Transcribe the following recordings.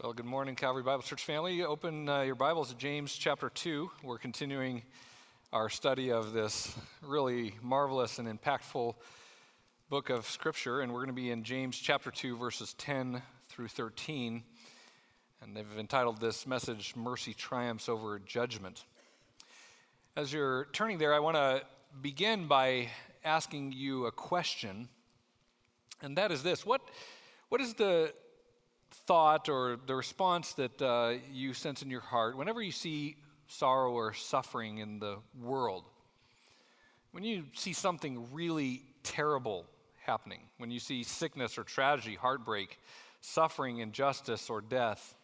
Well, good morning, Calvary Bible Church family. Open uh, your Bibles to James chapter 2. We're continuing our study of this really marvelous and impactful book of Scripture, and we're going to be in James chapter 2, verses 10 through 13. And they've entitled this message, Mercy Triumphs Over Judgment. As you're turning there, I want to begin by asking you a question, and that is this What, what is the thought or the response that uh, you sense in your heart whenever you see sorrow or suffering in the world? When you see something really terrible happening, when you see sickness or tragedy, heartbreak, suffering, injustice, or death,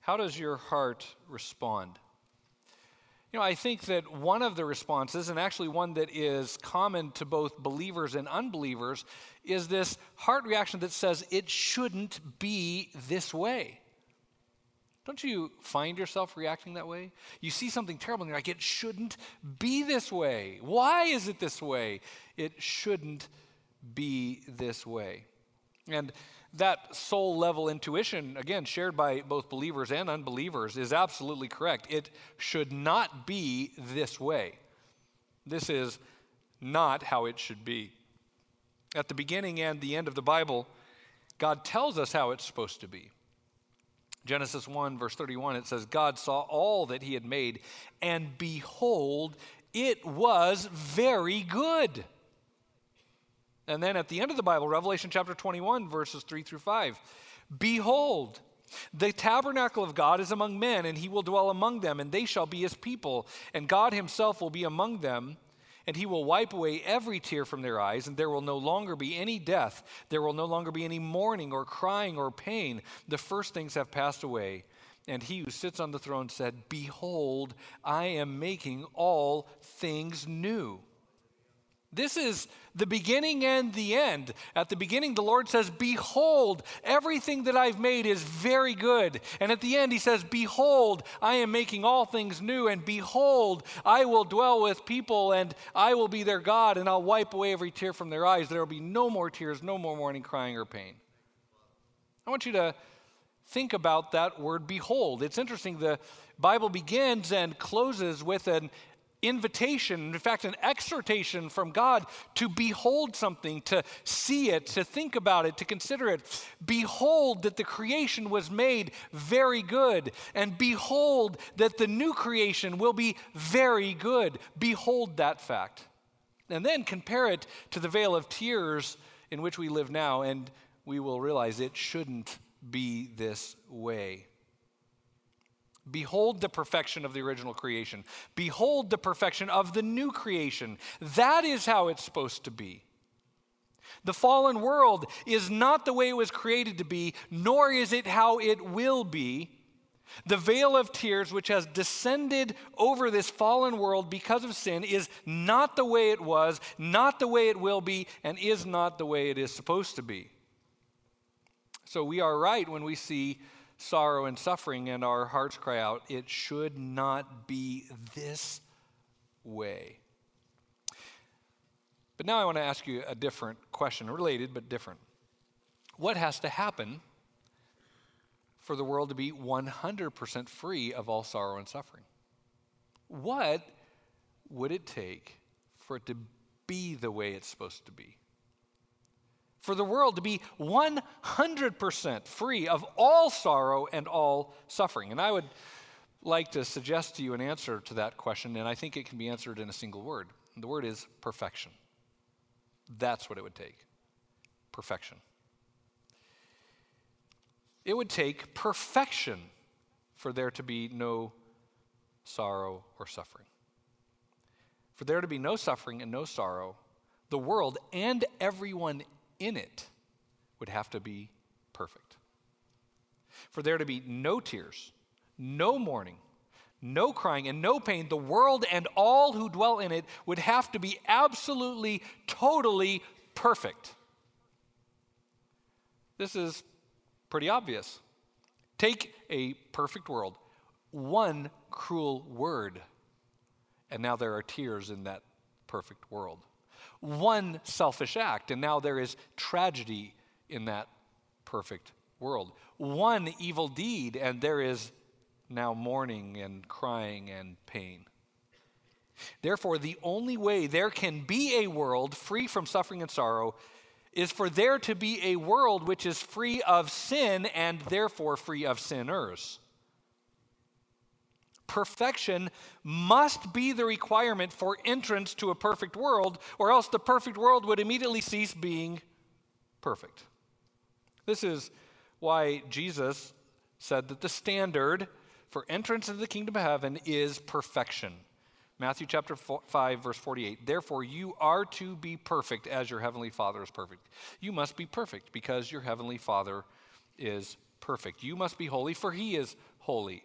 how does your heart respond? You know, I think that one of the responses, and actually one that is common to both believers and unbelievers, is this heart reaction that says it shouldn't be this way. Don't you find yourself reacting that way? You see something terrible and you're like, it shouldn't be this way. Why is it this way? It shouldn't be this way. And that soul level intuition, again, shared by both believers and unbelievers, is absolutely correct. It should not be this way. This is not how it should be. At the beginning and the end of the Bible, God tells us how it's supposed to be. Genesis 1, verse 31, it says, God saw all that he had made, and behold, it was very good. And then at the end of the Bible, Revelation chapter 21, verses 3 through 5, behold, the tabernacle of God is among men, and he will dwell among them, and they shall be his people, and God himself will be among them. And he will wipe away every tear from their eyes, and there will no longer be any death. There will no longer be any mourning or crying or pain. The first things have passed away. And he who sits on the throne said, Behold, I am making all things new. This is the beginning and the end. At the beginning, the Lord says, Behold, everything that I've made is very good. And at the end, he says, Behold, I am making all things new. And behold, I will dwell with people, and I will be their God, and I'll wipe away every tear from their eyes. There will be no more tears, no more mourning, crying, or pain. I want you to think about that word behold. It's interesting. The Bible begins and closes with an invitation, in fact, an exhortation from God to behold something, to see it, to think about it, to consider it. Behold that the creation was made very good, and behold that the new creation will be very good. Behold that fact. And then compare it to the vale of tears in which we live now, and we will realize it shouldn't be this way. Behold the perfection of the original creation. Behold the perfection of the new creation. That is how it's supposed to be. The fallen world is not the way it was created to be, nor is it how it will be. The veil of tears, which has descended over this fallen world because of sin, is not the way it was, not the way it will be, and is not the way it is supposed to be. So we are right when we see sorrow and suffering, and our hearts cry out, It should not be this way. But now I want to ask you a different question, related but different. What has to happen for the world to be 100% free of all sorrow and suffering? What would it take for it to be the way it's supposed to be? For the world to be 100% free of all sorrow and all suffering? And I would like to suggest to you an answer to that question, and I think it can be answered in a single word. The word is perfection. That's what it would take perfection. It would take perfection for there to be no sorrow or suffering. For there to be no suffering and no sorrow, the world and everyone in it would have to be perfect. For there to be no tears, no mourning, no crying, and no pain, the world and all who dwell in it would have to be absolutely, totally perfect. This is pretty obvious. Take a perfect world, one cruel word, and now there are tears in that perfect world one selfish act, and now there is tragedy in that perfect world. One evil deed, and there is now mourning and crying and pain. Therefore, the only way there can be a world free from suffering and sorrow is for there to be a world which is free of sin and therefore free of sinners. Perfection must be the requirement for entrance to a perfect world, or else the perfect world would immediately cease being perfect. This is why Jesus said that the standard for entrance into the kingdom of heaven is perfection. Matthew chapter 5 verse 48. Therefore you are to be perfect as your heavenly Father is perfect. You must be perfect because your heavenly Father is perfect. You must be holy for he is holy.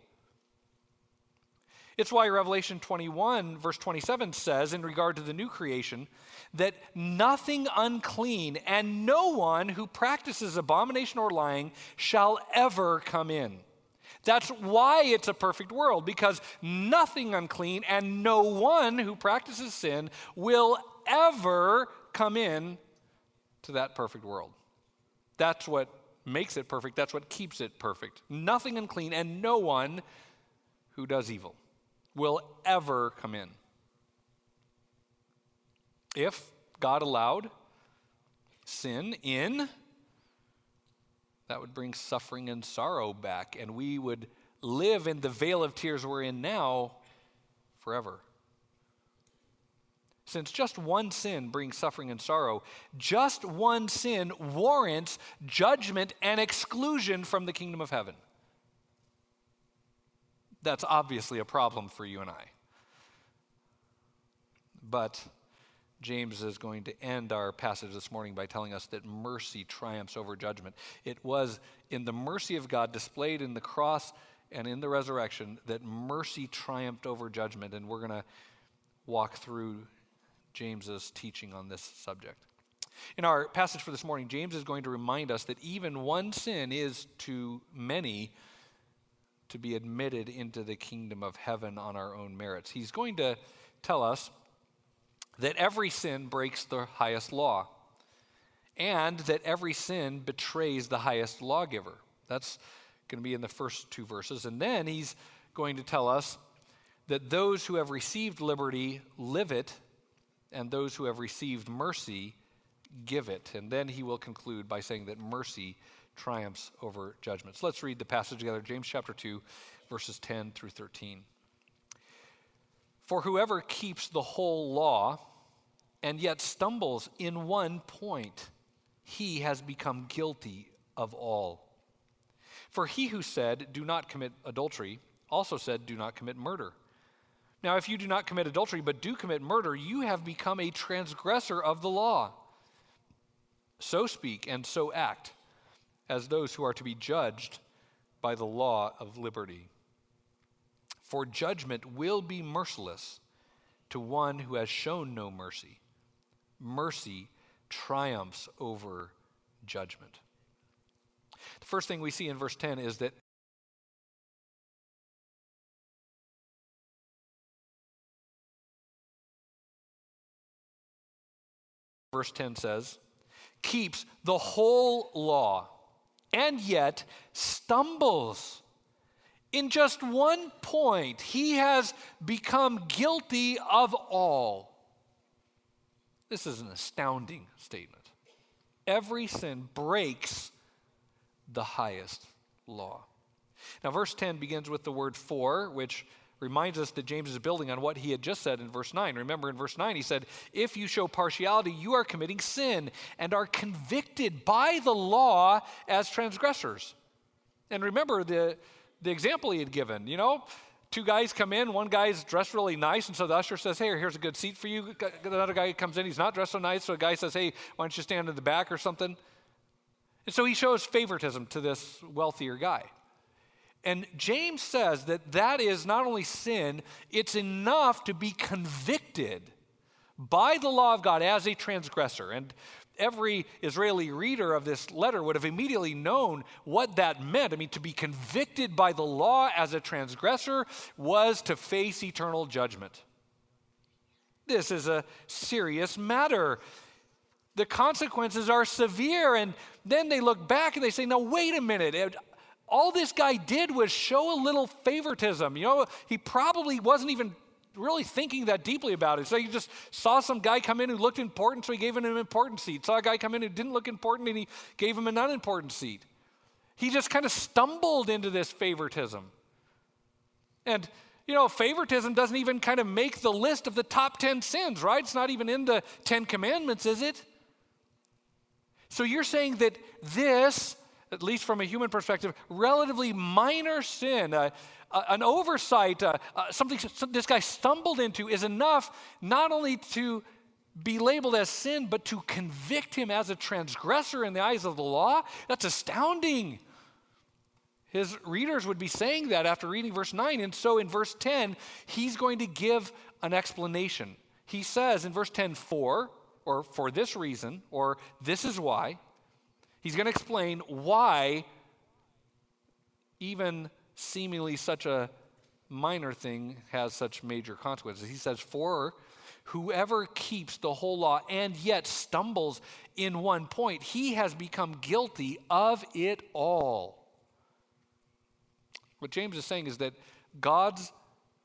It's why Revelation 21, verse 27 says, in regard to the new creation, that nothing unclean and no one who practices abomination or lying shall ever come in. That's why it's a perfect world, because nothing unclean and no one who practices sin will ever come in to that perfect world. That's what makes it perfect. That's what keeps it perfect. Nothing unclean and no one who does evil will ever come in. If God allowed sin in, that would bring suffering and sorrow back, and we would live in the vale of tears we're in now forever. Since just one sin brings suffering and sorrow, just one sin warrants judgment and exclusion from the kingdom of heaven that's obviously a problem for you and I. But James is going to end our passage this morning by telling us that mercy triumphs over judgment. It was in the mercy of God displayed in the cross and in the resurrection that mercy triumphed over judgment. And we're going to walk through James's teaching on this subject. In our passage for this morning, James is going too remind us that even one sin is to many to be admitted into the kingdom of heaven on our own merits. He's going to tell us that every sin breaks the highest law and that every sin betrays the highest lawgiver. That's going to be in the first two verses. And then he's going to tell us that those who have received liberty live it, and those who have received mercy give it. And then he will conclude by saying that mercy triumphs over judgments. let's read the passage together James chapter 2, verses 10 through 13. For whoever keeps the whole law and yet stumbles in one point, he has become guilty of all. For he who said, Do not commit adultery, also said, Do not commit murder. Now, if you do not commit adultery, but do commit murder, you have become a transgressor of the law. So speak and so act as those who are to be judged by the law of liberty. For judgment will be merciless to one who has shown no mercy. Mercy triumphs over judgment. The first thing we see in verse 10 is that verse 10 says, keeps the whole law and yet stumbles. In just one point, he has become guilty of all. This is an astounding statement. Every sin breaks the highest law. Now, verse 10 begins with the word for, which reminds us that James is building on what he had just said in verse 9. Remember, in verse 9, he said, If you show partiality, you are committing sin and are convicted by the law as transgressors. And remember the, the example he had given. You know, two guys come in, one guy's dressed really nice, and so the usher says, Hey, here's a good seat for you. Another guy comes in, he's not dressed so nice, so a guy says, Hey, why don't you stand in the back or something? And so he shows favoritism to this wealthier guy. And James says that that is not only sin, it's enough to be convicted by the law of God as a transgressor. And every Israeli reader of this letter would have immediately known what that meant. I mean, to be convicted by the law as a transgressor was to face eternal judgment. This is a serious matter. the consequences are severe. And then they look back and they say, now, wait a minute. All this guy did was show a little favoritism. You know, he probably wasn't even really thinking that deeply about it. So he just saw some guy come in who looked important, so he gave him an important seat. Saw a guy come in who didn't look important, and he gave him an unimportant seat. He just kind of stumbled into this favoritism. And, you know, favoritism doesn't even kind of make the list of the top 10 sins, right? It's not even in the 10 commandments, is it? So you're saying that this, at least from a human perspective, relatively minor sin, uh, uh, an oversight, uh, uh something this guy stumbled into, is enough not only to be labeled as sin, but to convict him as a transgressor in the eyes of the law? That's astounding. His readers would be saying that after reading verse 9. And so in verse 10, he's going to give an explanation. He says in verse 10, for, or for this reason, or this is why. He's going to explain why even seemingly such a minor thing has such major consequences. He says, For whoever keeps the whole law and yet stumbles in one point, he has become guilty of it all. What James is saying is that God's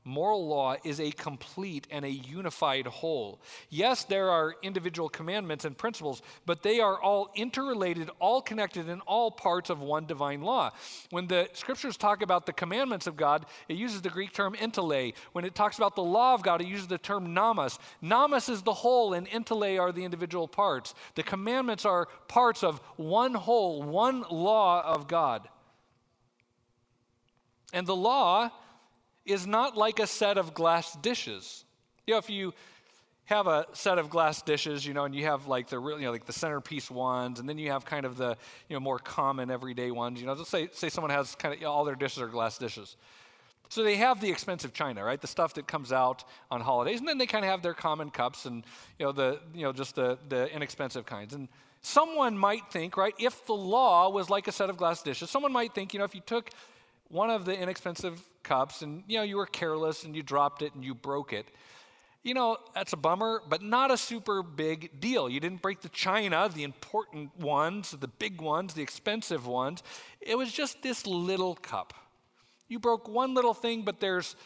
moral law is a complete and a unified whole. Yes, there are individual commandments and principles, but they are all interrelated, all connected in all parts of one divine law. When the scriptures talk about the commandments of God, it uses the Greek term entole. When it talks about the law of God, it uses the term nomos. Nomos is the whole, and entole are the individual parts. The commandments are parts of one whole, one law of God. And the law is not like a set of glass dishes. You know, if you have a set of glass dishes, you know, and you have like the you know like the centerpiece ones, and then you have kind of the you know more common everyday ones. You know, let's say say someone has kind of you know, all their dishes are glass dishes. So they have the expensive china, right? The stuff that comes out on holidays, and then they kind of have their common cups and you know the you know just the the inexpensive kinds. And someone might think, right, if the law was like a set of glass dishes, someone might think, you know, if you took one of the inexpensive cups and you know you were careless and you dropped it and you broke it. You know that's a bummer but not a super big deal. You didn't break the china the important ones the big ones the expensive ones. It was just this little cup. You broke one little thing but there's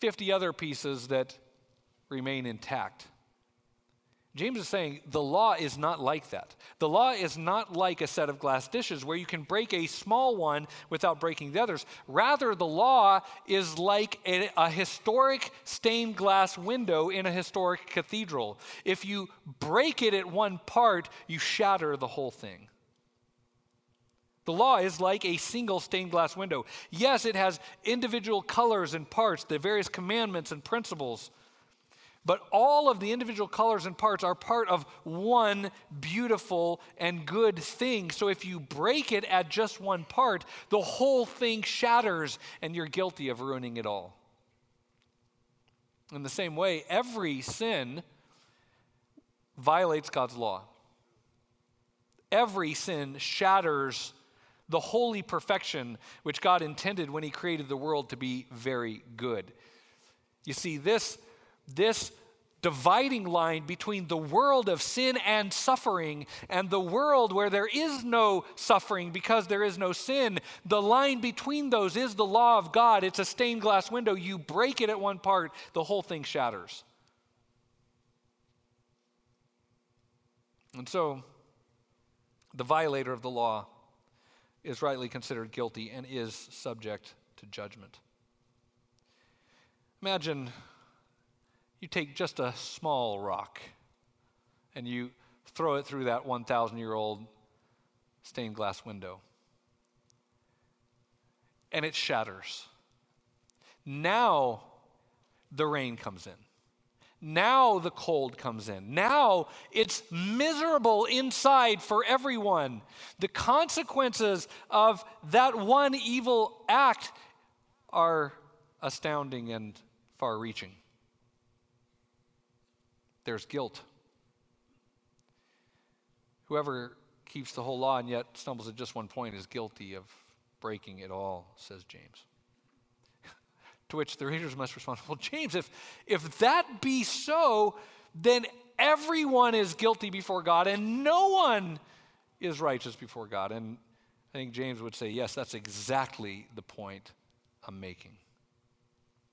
50 other pieces that remain intact James is saying the law is not like that. The law is not like a set of glass dishes where you can break a small one without breaking the others. Rather, the law is like a, a, historic stained glass window in a historic cathedral. If you break it at one part, you shatter the whole thing. The law is like a single stained glass window. Yes, it has individual colors and parts, the various commandments and principles. But all of the individual colors and parts are part of one beautiful and good thing. So if you break it at just one part, the whole thing shatters and you're guilty of ruining it all. In the same way, every sin violates God's law. Every sin shatters the holy perfection which God intended when He created the world to be very good. You see, this this dividing line between the world of sin and suffering and the world where there is no suffering because there is no sin. The line between those is the law of God. It's a stained glass window. You break it at one part, the whole thing shatters. And so, the violator of the law is rightly considered guilty and is subject to judgment. Imagine you take just a small rock and you throw it through that 1,000 year old stained glass window. And it shatters. Now the rain comes in. Now the cold comes in. Now it's miserable inside for everyone. The consequences of that one evil act are astounding and far reaching there's guilt. Whoever keeps the whole law and yet stumbles at just one point is guilty of breaking it all, says James. to which the readers must respond, Well, James, if, if that be so, then everyone is guilty before God and no one is righteous before God. And I think James would say, yes, that's exactly the point I'm making.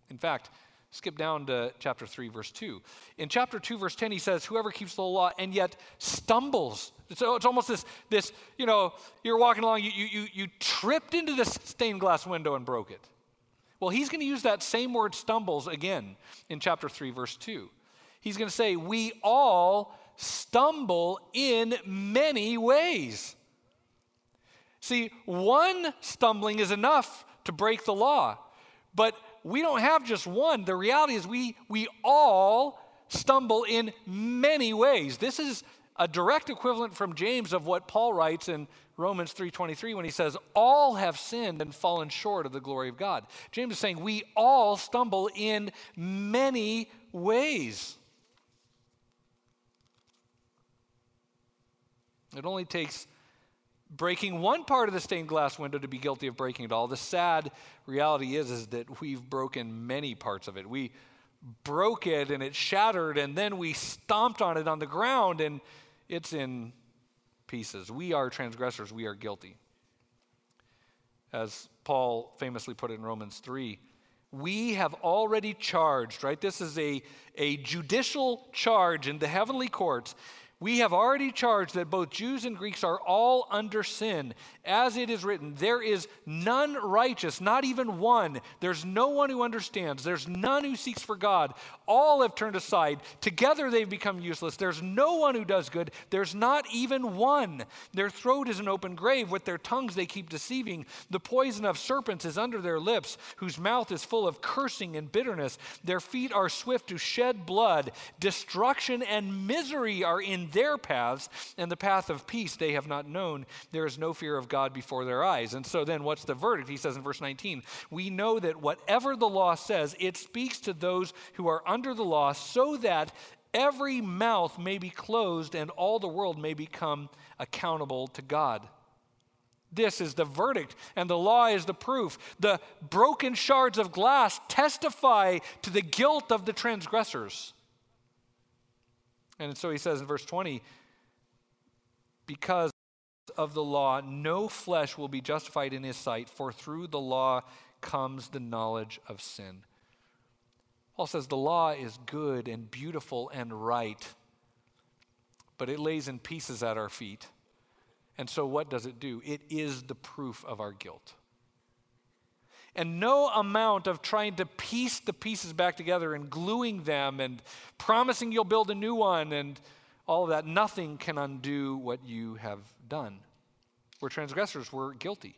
In fact, skip down to chapter 3, verse 2. In chapter 2, verse 10, he says, Whoever keeps the law and yet stumbles. So oh, it's almost this, this you know, you're walking along, you, you, you tripped into this stained glass window and broke it. Well, he's going to use that same word stumbles again in chapter 3, verse 2. He's going to say, We all stumble in many ways. See, one stumbling is enough to break the law, but we don't have just one. The reality is, we, we all stumble in many ways. This is a direct equivalent from James of what Paul writes in Romans 3:23 when he says all have sinned and fallen short of the glory of God. James is saying we all stumble in many ways. It only takes breaking one part of the stained glass window to be guilty of breaking it all. The sad reality is, is that we've broken many parts of it. We broke it and it shattered, and then we stomped on it on the ground and it's in pieces. We are transgressors, we are guilty. As Paul famously put it in Romans 3, we have already charged, right? This is a, a judicial charge in the heavenly courts we have already charged that both Jews and Greeks are all under sin. As it is written, there is none righteous, not even one. There's no one who understands. There's none who seeks for God. All have turned aside. Together they've become useless. There's no one who does good. There's not even one. Their throat is an open grave. With their tongues they keep deceiving. The poison of serpents is under their lips, whose mouth is full of cursing and bitterness. Their feet are swift to shed blood. Destruction and misery are in their paths, and the path of peace they have not known. There is no fear of God before their eyes. And so then what's the verdict? He says in verse 19, We know that whatever the law says, it speaks to those who are under the law, so that every mouth may be closed and all the world may become accountable to God. This is the verdict, and the law is the proof. The broken shards of glass testify to the guilt of the transgressors. And so he says in verse 20, because of the law, no flesh will be justified in his sight, for through the law comes the knowledge of sin. Paul says the law is good and beautiful and right, but it lays in pieces at our feet. And so, what does it do? It is the proof of our guilt. And no amount of trying to piece the pieces back together and gluing them and promising you'll build a new one and all of that, nothing can undo what you have done. We're transgressors, we're guilty.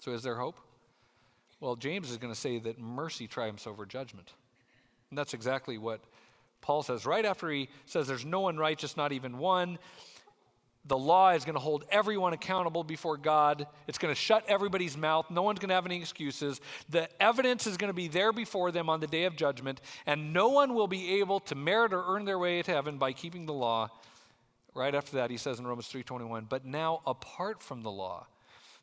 So, is there hope? Well, James is going to say that mercy triumphs over judgment. And that's exactly what Paul says right after he says there's no one righteous, not even one the law is going to hold everyone accountable before God. It's going to shut everybody's mouth. No one's going to have any excuses. The evidence is going to be there before them on the day of judgment, and no one will be able to merit or earn their way to heaven by keeping the law. Right after that, he says in Romans 3:21, "But now apart from the law,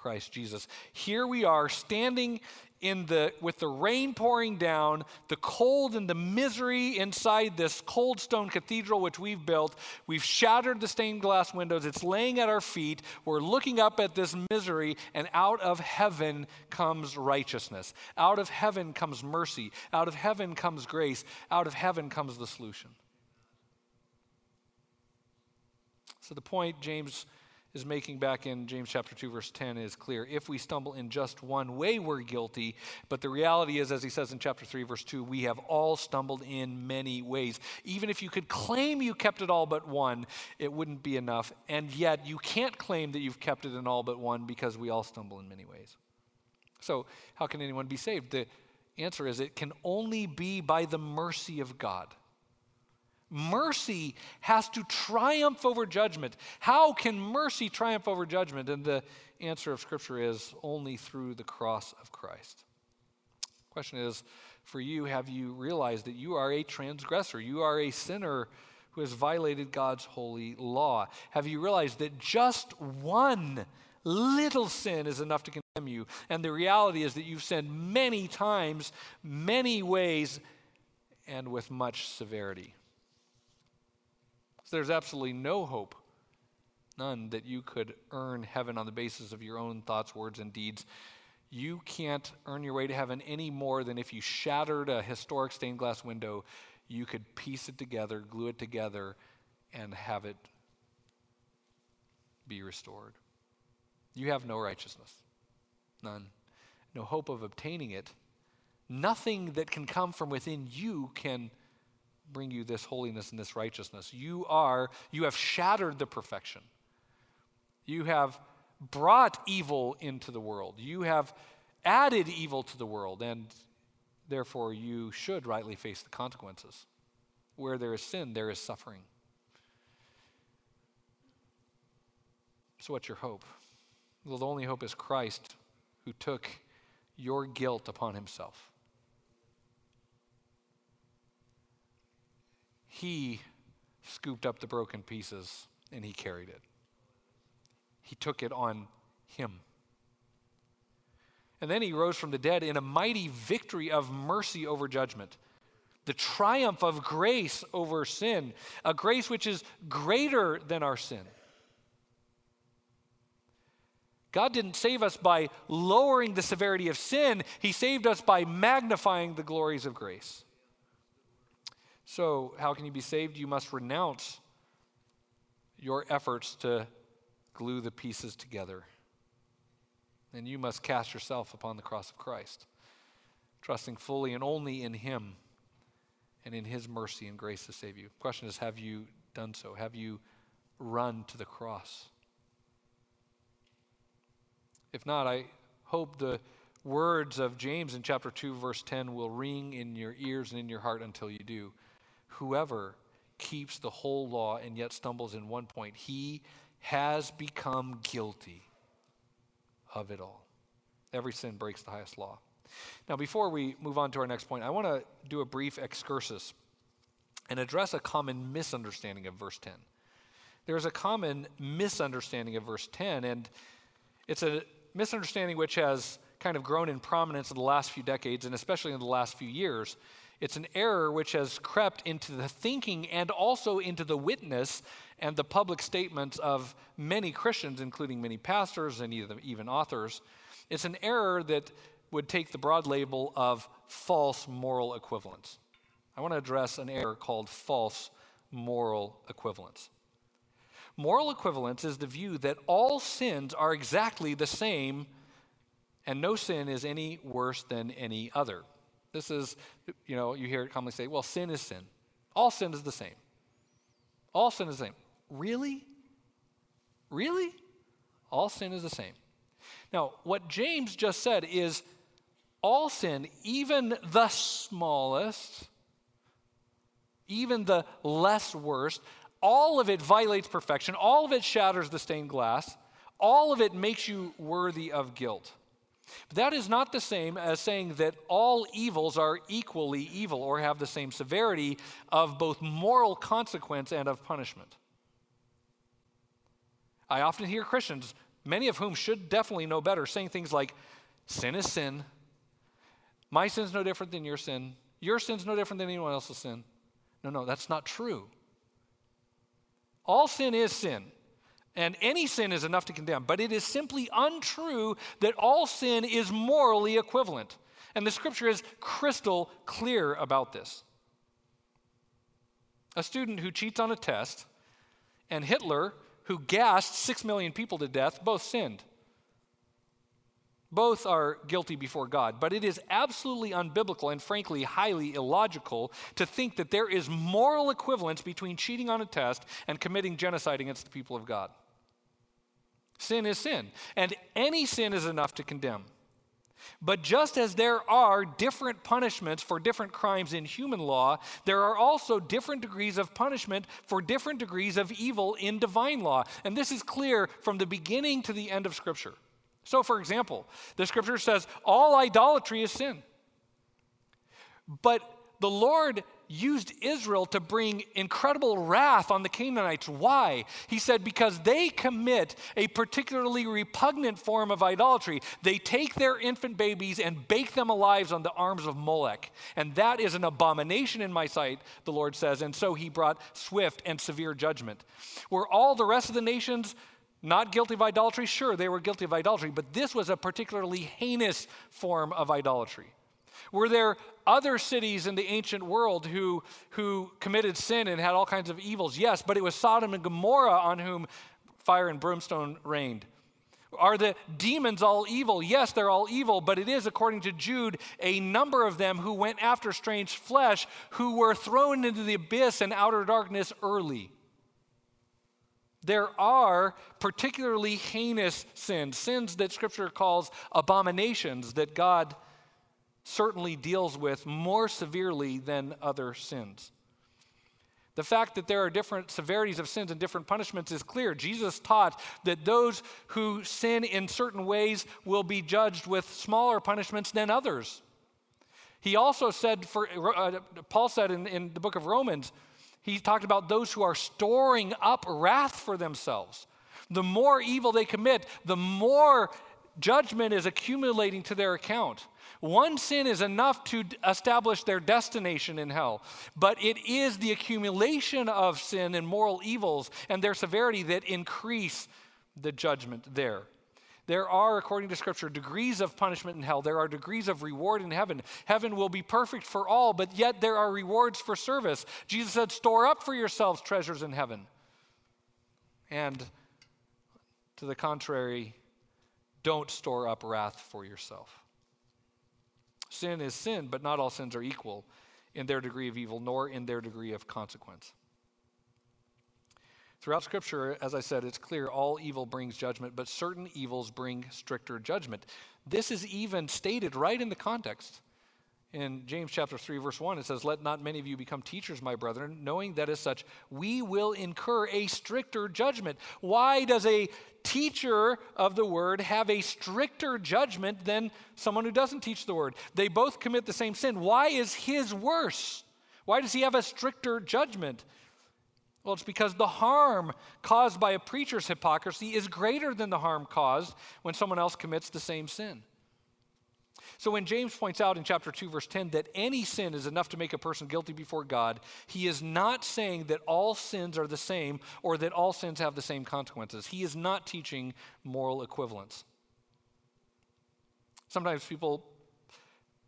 Christ Jesus. Here we are standing in the with the rain pouring down, the cold and the misery inside this cold stone cathedral which we've built. We've shattered the stained glass windows. It's laying at our feet. We're looking up at this misery and out of heaven comes righteousness. Out of heaven comes mercy. Out of heaven comes grace. Out of heaven comes the solution. So the point James is making back in James chapter 2 verse 10 is clear. If we stumble in just one way, we're guilty, but the reality is as he says in chapter 3 verse 2, we have all stumbled in many ways. Even if you could claim you kept it all but one, it wouldn't be enough. And yet you can't claim that you've kept it in all but one because we all stumble in many ways. So, how can anyone be saved? The answer is it can only be by the mercy of God. Mercy has to triumph over judgment. How can mercy triumph over judgment? And the answer of Scripture is only through the cross of Christ. question is for you, have you realized that you are a transgressor? You are a sinner who has violated God's holy law. Have you realized that just one little sin is enough to condemn you? And the reality is that you've sinned many times, many ways, and with much severity. So there's absolutely no hope, none, that you could earn heaven on the basis of your own thoughts, words, and deeds. You can't earn your way to heaven any more than if you shattered a historic stained glass window, you could piece it together, glue it together, and have it be restored. You have no righteousness, none. No hope of obtaining it. Nothing that can come from within you can bring you this holiness and this righteousness. You are, you have shattered the perfection. You have brought evil into the world. You have added evil to the world, and therefore you should rightly face the consequences. Where there is sin, there is suffering. So, what's your hope? Well, the only hope is Christ, who took your guilt upon himself. He scooped up the broken pieces and he carried it. He took it on him. And then he rose from the dead in a mighty victory of mercy over judgment, the triumph of grace over sin, a grace which is greater than our sin. God didn't save us by lowering the severity of sin, He saved us by magnifying the glories of grace. So, how can you be saved? You must renounce your efforts to glue the pieces together. And you must cast yourself upon the cross of Christ, trusting fully and only in Him and in His mercy and grace to save you. The question is have you done so? Have you run to the cross? If not, I hope the words of James in chapter 2, verse 10 will ring in your ears and in your heart until you do. Whoever keeps the whole law and yet stumbles in one point, he has become guilty of it all. Every sin breaks the highest law. Now, before we move on to our next point, I want to do a brief excursus and address a common misunderstanding of verse 10. There is a common misunderstanding of verse 10, and it's a misunderstanding which has kind of grown in prominence in the last few decades, and especially in the last few years. It's an error which has crept into the thinking and also into the witness and the public statements of many Christians, including many pastors and even authors. It's an error that would take the broad label of false moral equivalence. I want to address an error called false moral equivalence. Moral equivalence is the view that all sins are exactly the same and no sin is any worse than any other. This is, you know, you hear it commonly say, well, sin is sin. All sin is the same. All sin is the same. Really? Really? All sin is the same. Now, what James just said is all sin, even the smallest, even the less worst, all of it violates perfection, all of it shatters the stained glass, all of it makes you worthy of guilt. But that is not the same as saying that all evils are equally evil or have the same severity of both moral consequence and of punishment. I often hear Christians, many of whom should definitely know better, saying things like, sin is sin. My sin's no different than your sin. Your sin's no different than anyone else's sin. No, no, that's not true. All sin is sin. And any sin is enough to condemn, but it is simply untrue that all sin is morally equivalent. And the scripture is crystal clear about this. A student who cheats on a test and Hitler, who gassed six million people to death, both sinned. Both are guilty before God, but it is absolutely unbiblical and frankly highly illogical to think that there is moral equivalence between cheating on a test and committing genocide against the people of God. Sin is sin, and any sin is enough to condemn. But just as there are different punishments for different crimes in human law, there are also different degrees of punishment for different degrees of evil in divine law. And this is clear from the beginning to the end of Scripture. So, for example, the scripture says all idolatry is sin. But the Lord used Israel to bring incredible wrath on the Canaanites. Why? He said, because they commit a particularly repugnant form of idolatry. They take their infant babies and bake them alive on the arms of Molech. And that is an abomination in my sight, the Lord says. And so he brought swift and severe judgment. Were all the rest of the nations not guilty of idolatry? Sure, they were guilty of idolatry, but this was a particularly heinous form of idolatry. Were there other cities in the ancient world who, who committed sin and had all kinds of evils? Yes, but it was Sodom and Gomorrah on whom fire and brimstone rained. Are the demons all evil? Yes, they're all evil, but it is, according to Jude, a number of them who went after strange flesh, who were thrown into the abyss and outer darkness early. There are particularly heinous sins, sins that Scripture calls abominations that God certainly deals with more severely than other sins. The fact that there are different severities of sins and different punishments is clear. Jesus taught that those who sin in certain ways will be judged with smaller punishments than others. He also said, for, uh, Paul said in, in the book of Romans, he talked about those who are storing up wrath for themselves. The more evil they commit, the more judgment is accumulating to their account. One sin is enough to establish their destination in hell, but it is the accumulation of sin and moral evils and their severity that increase the judgment there. There are, according to Scripture, degrees of punishment in hell. There are degrees of reward in heaven. Heaven will be perfect for all, but yet there are rewards for service. Jesus said, Store up for yourselves treasures in heaven. And to the contrary, don't store up wrath for yourself. Sin is sin, but not all sins are equal in their degree of evil, nor in their degree of consequence. Throughout Scripture, as I said, it's clear all evil brings judgment, but certain evils bring stricter judgment. This is even stated right in the context. In James chapter 3, verse 1, it says, Let not many of you become teachers, my brethren, knowing that as such we will incur a stricter judgment. Why does a teacher of the word have a stricter judgment than someone who doesn't teach the word. They both commit the same sin. Why is his worse? Why does he have a stricter judgment? Well, it's because the harm caused by a preacher's hypocrisy is greater than the harm caused when someone else commits the same sin. So when James points out in chapter 2, verse 10, that any sin is enough to make a person guilty before God, he is not saying that all sins are the same or that all sins have the same consequences. He is not teaching moral equivalence. Sometimes people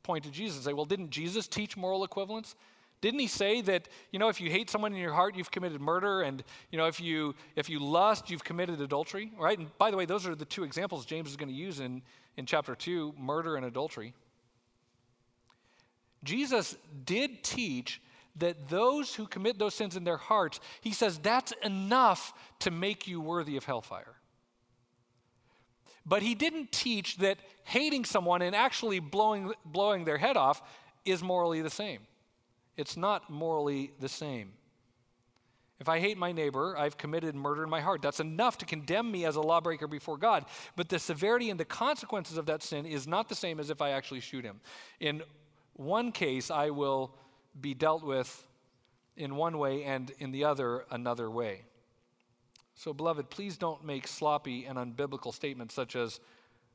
point to Jesus and say, well, didn't Jesus teach moral equivalence? Didn't he say that, you know, if you hate someone in your heart, you've committed murder, and, you know, if you, if you lust, you've committed adultery, right? And by the way, those are the two examples James is going to use in, in chapter 2 murder and adultery. Jesus did teach that those who commit those sins in their hearts, he says that's enough to make you worthy of hellfire. But he didn't teach that hating someone and actually blowing, blowing their head off is morally the same. It's not morally the same. If I hate my neighbor, I've committed murder in my heart. That's enough to condemn me as a lawbreaker before God. But the severity and the consequences of that sin is not the same as if I actually shoot him. In one case, I will be dealt with in one way, and in the other, another way. So, beloved, please don't make sloppy and unbiblical statements such as,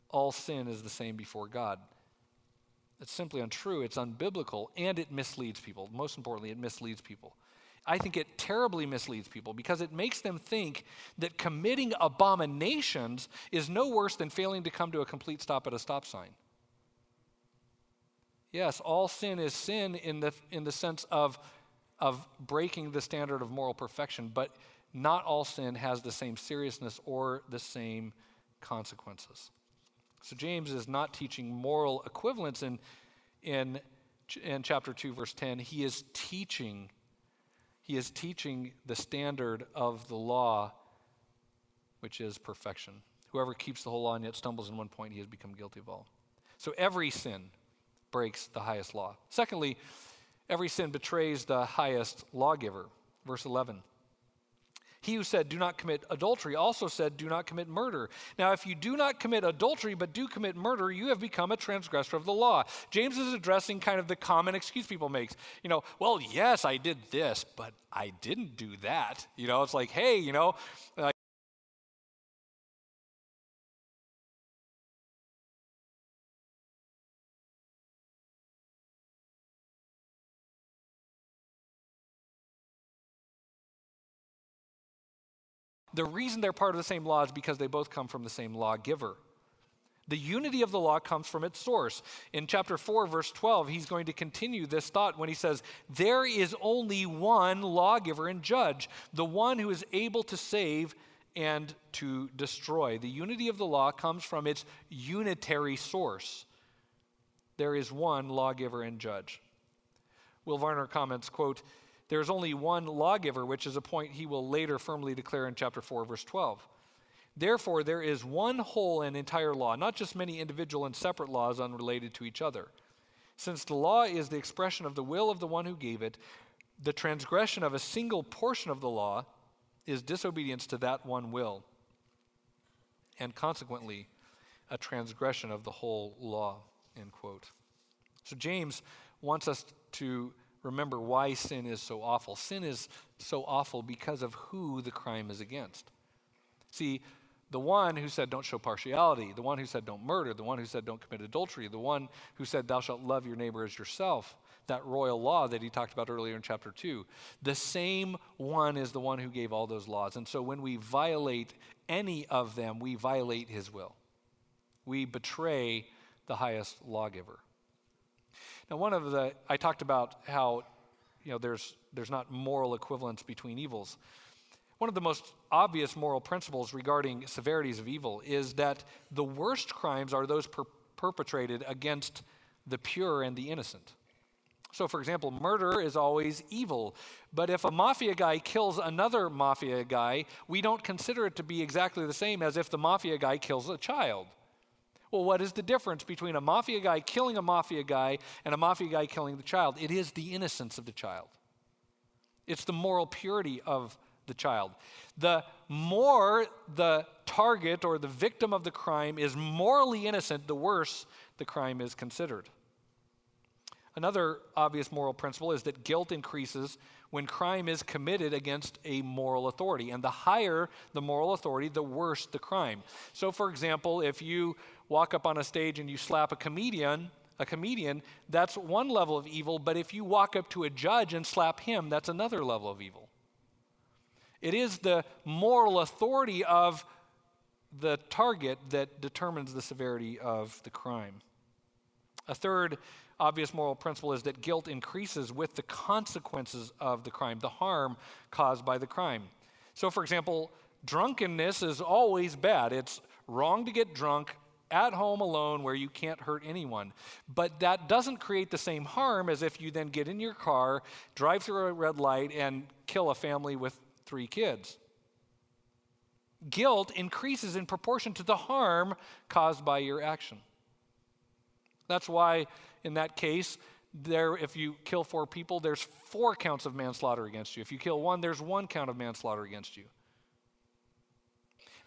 all sin is the same before God. It's simply untrue, it's unbiblical, and it misleads people. Most importantly, it misleads people. I think it terribly misleads people because it makes them think that committing abominations is no worse than failing to come to a complete stop at a stop sign. Yes, all sin is sin in the, in the sense of, of breaking the standard of moral perfection, but not all sin has the same seriousness or the same consequences. So James is not teaching moral equivalence in, in, in chapter 2, verse 10. He is teaching he is teaching the standard of the law, which is perfection. Whoever keeps the whole law and yet stumbles in one point, he has become guilty of all. So every sin breaks the highest law. Secondly, every sin betrays the highest lawgiver. Verse 11. He who said, Do not commit adultery, also said, Do not commit murder. Now, if you do not commit adultery, but do commit murder, you have become a transgressor of the law. James is addressing kind of the common excuse people make. You know, well, yes, I did this, but I didn't do that. You know, it's like, hey, you know, uh, The reason they're part of the same law is because they both come from the same lawgiver. The unity of the law comes from its source. In chapter 4, verse 12, he's going to continue this thought when he says, There is only one lawgiver and judge, the one who is able to save and to destroy. The unity of the law comes from its unitary source. There is one lawgiver and judge. Will Varner comments, quote, there is only one lawgiver, which is a point he will later firmly declare in chapter 4, verse 12. Therefore, there is one whole and entire law, not just many individual and separate laws unrelated to each other. Since the law is the expression of the will of the one who gave it, the transgression of a single portion of the law is disobedience to that one will, and consequently, a transgression of the whole law. End quote. So, James wants us to remember why sin is so awful. Sin is so awful because of who the crime is against. See, the one who said, Don't show partiality, the one who said, Don't murder, the one who said, Don't commit adultery, the one who said, Thou shalt love your neighbor as yourself, that royal law that he talked about earlier in chapter 2. The same one is the one who gave all those laws. And so when we violate any of them, we violate his will. We betray the highest lawgiver. Now, one of the, I talked about how, you know, there's, there's not moral equivalence between evils. One of the most obvious moral principles regarding severities of evil is that the worst crimes are those per- perpetrated against the pure and the innocent. So, for example, murder is always evil. But if a mafia guy kills another mafia guy, we don't consider it to be exactly the same as if the mafia guy kills a child. Well, what is the difference between a mafia guy killing a mafia guy and a mafia guy killing the child? It is the innocence of the child, it's the moral purity of the child. The more the target or the victim of the crime is morally innocent, the worse the crime is considered. Another obvious moral principle is that guilt increases when crime is committed against a moral authority. And the higher the moral authority, the worse the crime. So, for example, if you walk up on a stage and you slap a comedian, a comedian, that's one level of evil, but if you walk up to a judge and slap him, that's another level of evil. It is the moral authority of the target that determines the severity of the crime. A third obvious moral principle is that guilt increases with the consequences of the crime, the harm caused by the crime. So, for example, drunkenness is always bad. It's wrong to get drunk at home alone where you can't hurt anyone. But that doesn't create the same harm as if you then get in your car, drive through a red light, and kill a family with three kids. Guilt increases in proportion to the harm caused by your action. That's why in that case, there, if you kill four people, there's four counts of manslaughter against you. If you kill one, there's one count of manslaughter against you.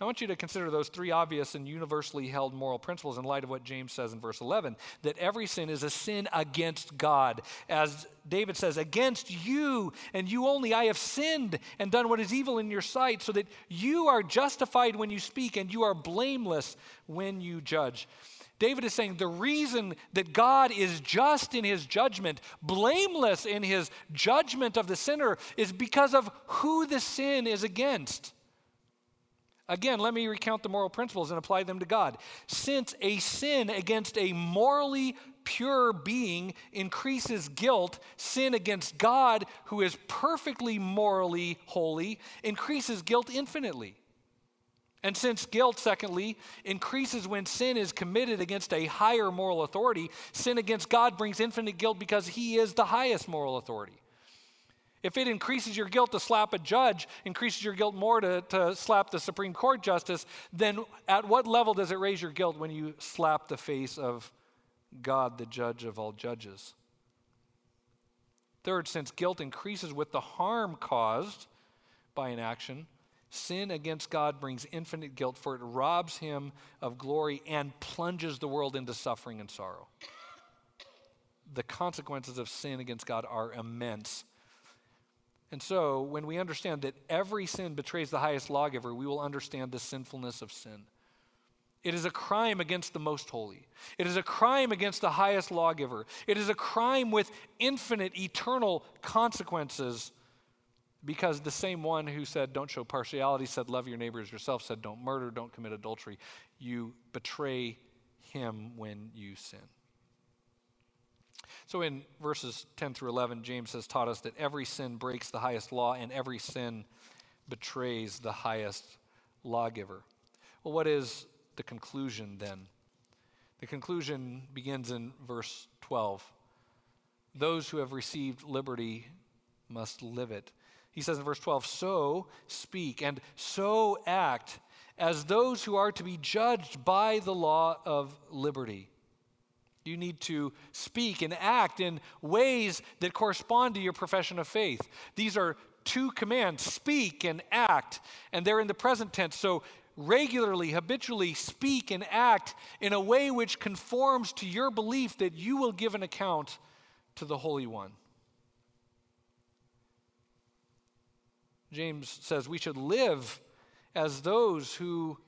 I want you to consider those three obvious and universally held moral principles in light of what James says in verse 11 that every sin is a sin against God. As David says, Against you and you only I have sinned and done what is evil in your sight, so that you are justified when you speak and you are blameless when you judge. David is saying the reason that God is just in his judgment, blameless in his judgment of the sinner, is because of who the sin is against. Again, let me recount the moral principles and apply them to God. Since a sin against a morally pure being increases guilt, sin against God, who is perfectly morally holy, increases guilt infinitely. And since guilt, secondly, increases when sin is committed against a higher moral authority, sin against God brings infinite guilt because he is the highest moral authority. If it increases your guilt to slap a judge, increases your guilt more to, to slap the Supreme Court justice, then at what level does it raise your guilt when you slap the face of God, the judge of all judges? Third, since guilt increases with the harm caused by an action, Sin against God brings infinite guilt, for it robs him of glory and plunges the world into suffering and sorrow. The consequences of sin against God are immense. And so, when we understand that every sin betrays the highest lawgiver, we will understand the sinfulness of sin. It is a crime against the most holy. It is a crime against the highest lawgiver. It is a crime with infinite, eternal consequences because the same one who said, Don't show partiality, said, Love your neighbor as yourself, said, Don't murder, don't commit adultery. You betray him when you sin. So in verses 10 through 11, James has taught us that every sin breaks the highest law and every sin betrays the highest lawgiver. Well, what is the conclusion then? The conclusion begins in verse 12. Those who have received liberty must live it. He says in verse 12, So speak and so act as those who are to be judged by the law of liberty. You need to speak and act in ways that correspond to your profession of faith. These are two commands speak and act, and they're in the present tense. So regularly, habitually speak and act in a way which conforms to your belief that you will give an account to the Holy One. James says we should live as those who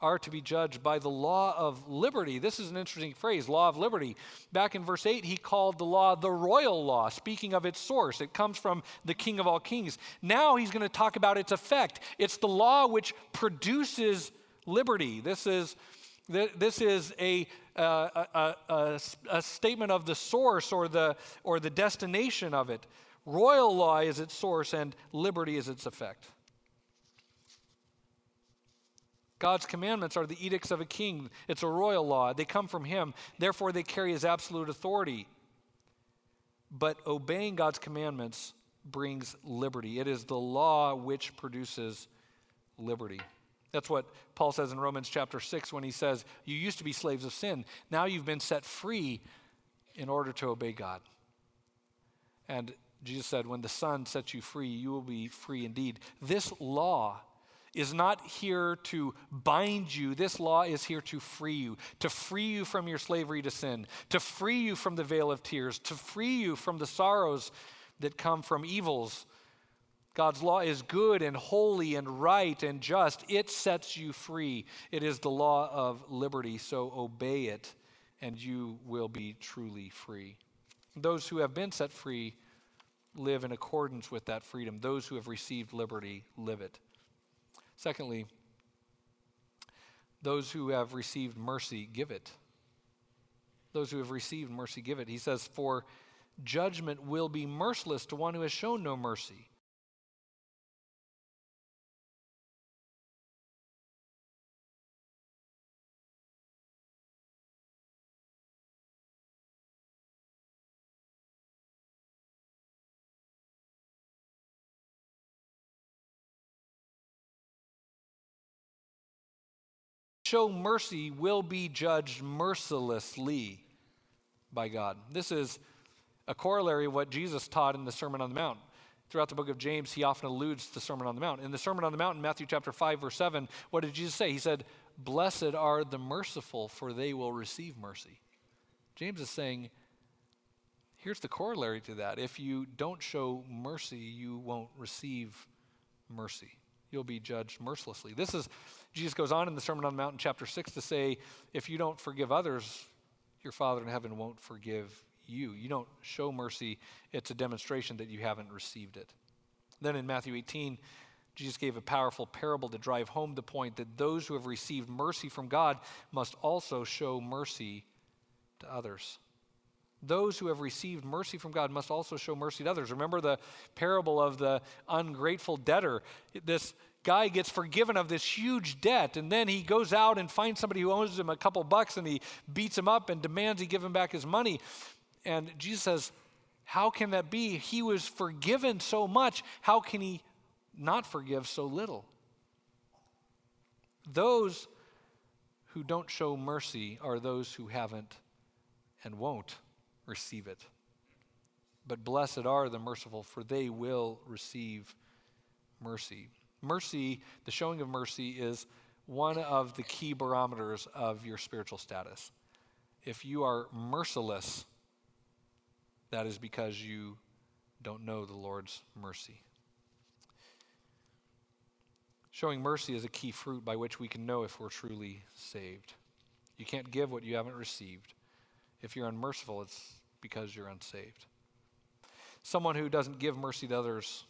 are to be judged by the law of liberty. This is an interesting phrase, law of liberty. Back in verse 8, he called the law the royal law, speaking of its source. It comes from the King of all kings. Now he's going to talk about its effect. It's the law which produces liberty. This is, this is a, uh, a, a, a statement of the source or the, or the destination of it. Royal law is its source, and liberty is its effect. God's commandments are the edicts of a king. It's a royal law. They come from him. Therefore, they carry his absolute authority. But obeying God's commandments brings liberty. It is the law which produces liberty. That's what Paul says in Romans chapter 6 when he says, You used to be slaves of sin. Now you've been set free in order to obey God. And Jesus said, When the Son sets you free, you will be free indeed. This law is not here to bind you. This law is here to free you, to free you from your slavery to sin, to free you from the vale of tears, to free you from the sorrows that come from evils. God's law is good and holy and right and just. It sets you free. It is the law of liberty, so obey it, and you will be truly free. Those who have been set free live in accordance with that freedom. Those who have received liberty live it. Secondly, those who have received mercy give it. Those who have received mercy give it. He says, For judgment will be merciless to one who has shown no mercy. Show mercy will be judged mercilessly by God. This is a corollary of what Jesus taught in the Sermon on the Mount. Throughout the book of James, he often alludes to the Sermon on the Mount. In the Sermon on the Mount, in Matthew chapter 5, verse 7, what did Jesus say? He said, Blessed are the merciful, for they will receive mercy. James is saying, here's the corollary to that. If you don't show mercy, you won't receive mercy. You'll be judged mercilessly. This is Jesus goes on in the Sermon on the Mount in chapter 6 to say, if you don't forgive others, your Father in heaven won't forgive you. You don't show mercy, it's a demonstration that you haven't received it. Then in Matthew 18, Jesus gave a powerful parable to drive home the point that those who have received mercy from God must also show mercy to others. Those who have received mercy from God must also show mercy to others. Remember the parable of the ungrateful debtor. This guy gets forgiven of this huge debt, and then he goes out and finds somebody who owes him a couple bucks, and he beats him up and demands he give him back his money. And Jesus says, How can that be? He was forgiven so much. How can he not forgive so little? Those who don't show mercy are those who haven't and won't receive it. But blessed are the merciful, for they will receive mercy. Mercy, the showing of mercy, is one of the key barometers of your spiritual status. If you are merciless, that is because you don't know the Lord's mercy. Showing mercy is a key fruit by which we can know if we're truly saved. You can't give what you haven't received. If you're unmerciful, it's because you're unsaved. Someone who doesn't give mercy to others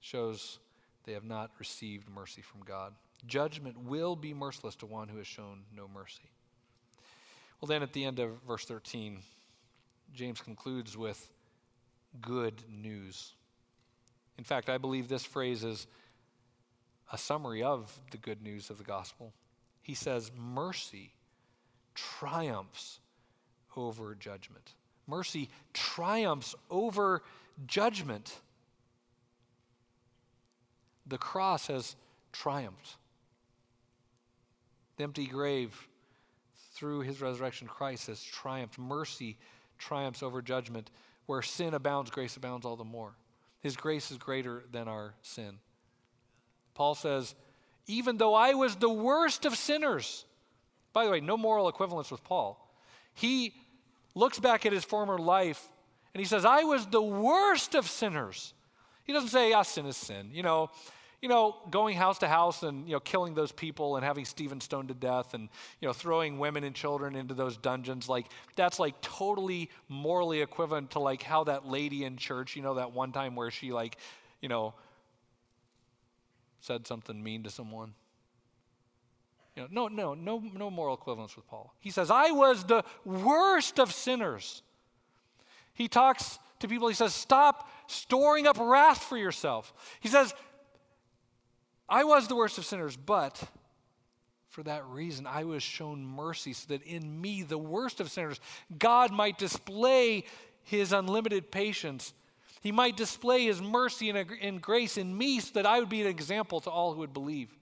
shows they have not received mercy from God. Judgment will be merciless to one who has shown no mercy. Well, then at the end of verse 13, James concludes with good news. In fact, I believe this phrase is a summary of the good news of the gospel. He says, Mercy triumphs over judgment. Mercy triumphs over judgment. The cross has triumphed. The empty grave, through his resurrection, Christ has triumphed. Mercy triumphs over judgment. Where sin abounds, grace abounds all the more. His grace is greater than our sin. Paul says, even though I was the worst of sinners, by the way, no moral equivalence with Paul. He looks back at his former life and he says, I was the worst of sinners. He doesn't say, ah, sin is sin. You know, you know, going house to house and, you know, killing those people and having Stephen stoned to death and, you know, throwing women and children into those dungeons, like, that's like totally morally equivalent to like how that lady in church, you know, that one time where she like, you know, said something mean to someone. You know, no, no, no, no moral equivalence with Paul. He says, I was the worst of sinners. He talks to people, he says, stop storing up wrath for yourself. He says, I was the worst of sinners, but for that reason I was shown mercy so that in me, the worst of sinners, God might display his unlimited patience. He might display his mercy and, and grace in me so that I would be an example to all who would believe.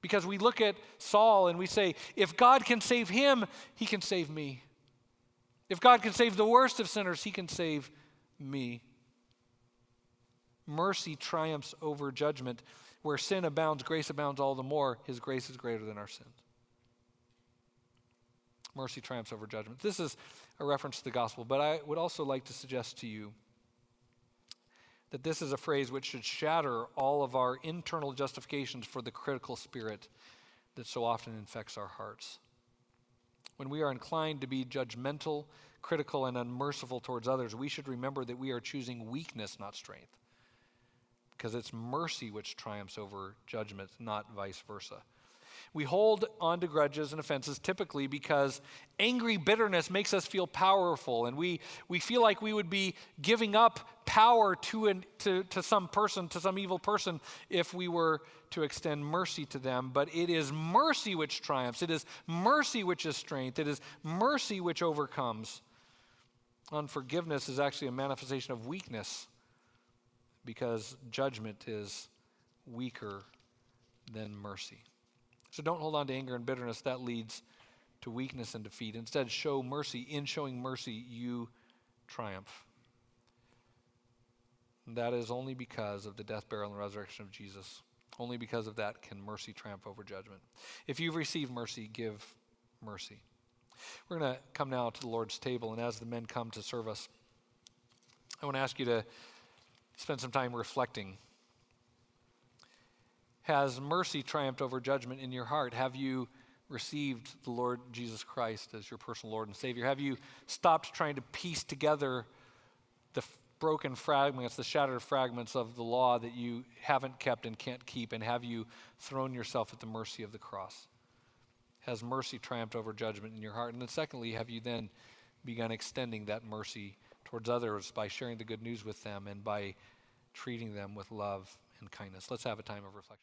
Because we look at Saul and we say, if God can save him, he can save me. If God can save the worst of sinners, he can save me. Mercy triumphs over judgment. Where sin abounds, grace abounds all the more. His grace is greater than our sins. Mercy triumphs over judgment. This is a reference to the gospel, but I would also like to suggest to you that this is a phrase which should shatter all of our internal justifications for the critical spirit that so often infects our hearts. When we are inclined to be judgmental, critical, and unmerciful towards others, we should remember that we are choosing weakness, not strength because it's mercy which triumphs over judgment, not vice versa. We hold on to grudges and offenses typically because angry bitterness makes us feel powerful, and we, we feel like we would be giving up power to, an, to, to some person, to some evil person, if we were to extend mercy to them. But it is mercy which triumphs, it is mercy which is strength, it is mercy which overcomes. Unforgiveness is actually a manifestation of weakness because judgment is weaker than mercy. So don't hold on to anger and bitterness. That leads to weakness and defeat. Instead, show mercy. In showing mercy, you triumph. And that is only because of the death, burial, and resurrection of Jesus. Only because of that can mercy triumph over judgment. If you've received mercy, give mercy. We're going to come now to the Lord's table, and as the men come to serve us, I want to ask you to spend some time reflecting. Has mercy triumphed over judgment in your heart? Have you received the Lord Jesus Christ as your personal Lord and Savior? Have you stopped trying to piece together the broken fragments, the shattered fragments of the law that you haven't kept and can't keep? And have you thrown yourself at the mercy of the cross? Has mercy triumphed over judgment in your heart? And then, secondly, have you then begun extending that mercy towards others by sharing the good news with them and by treating them with love and kindness. Let's have a time of reflection.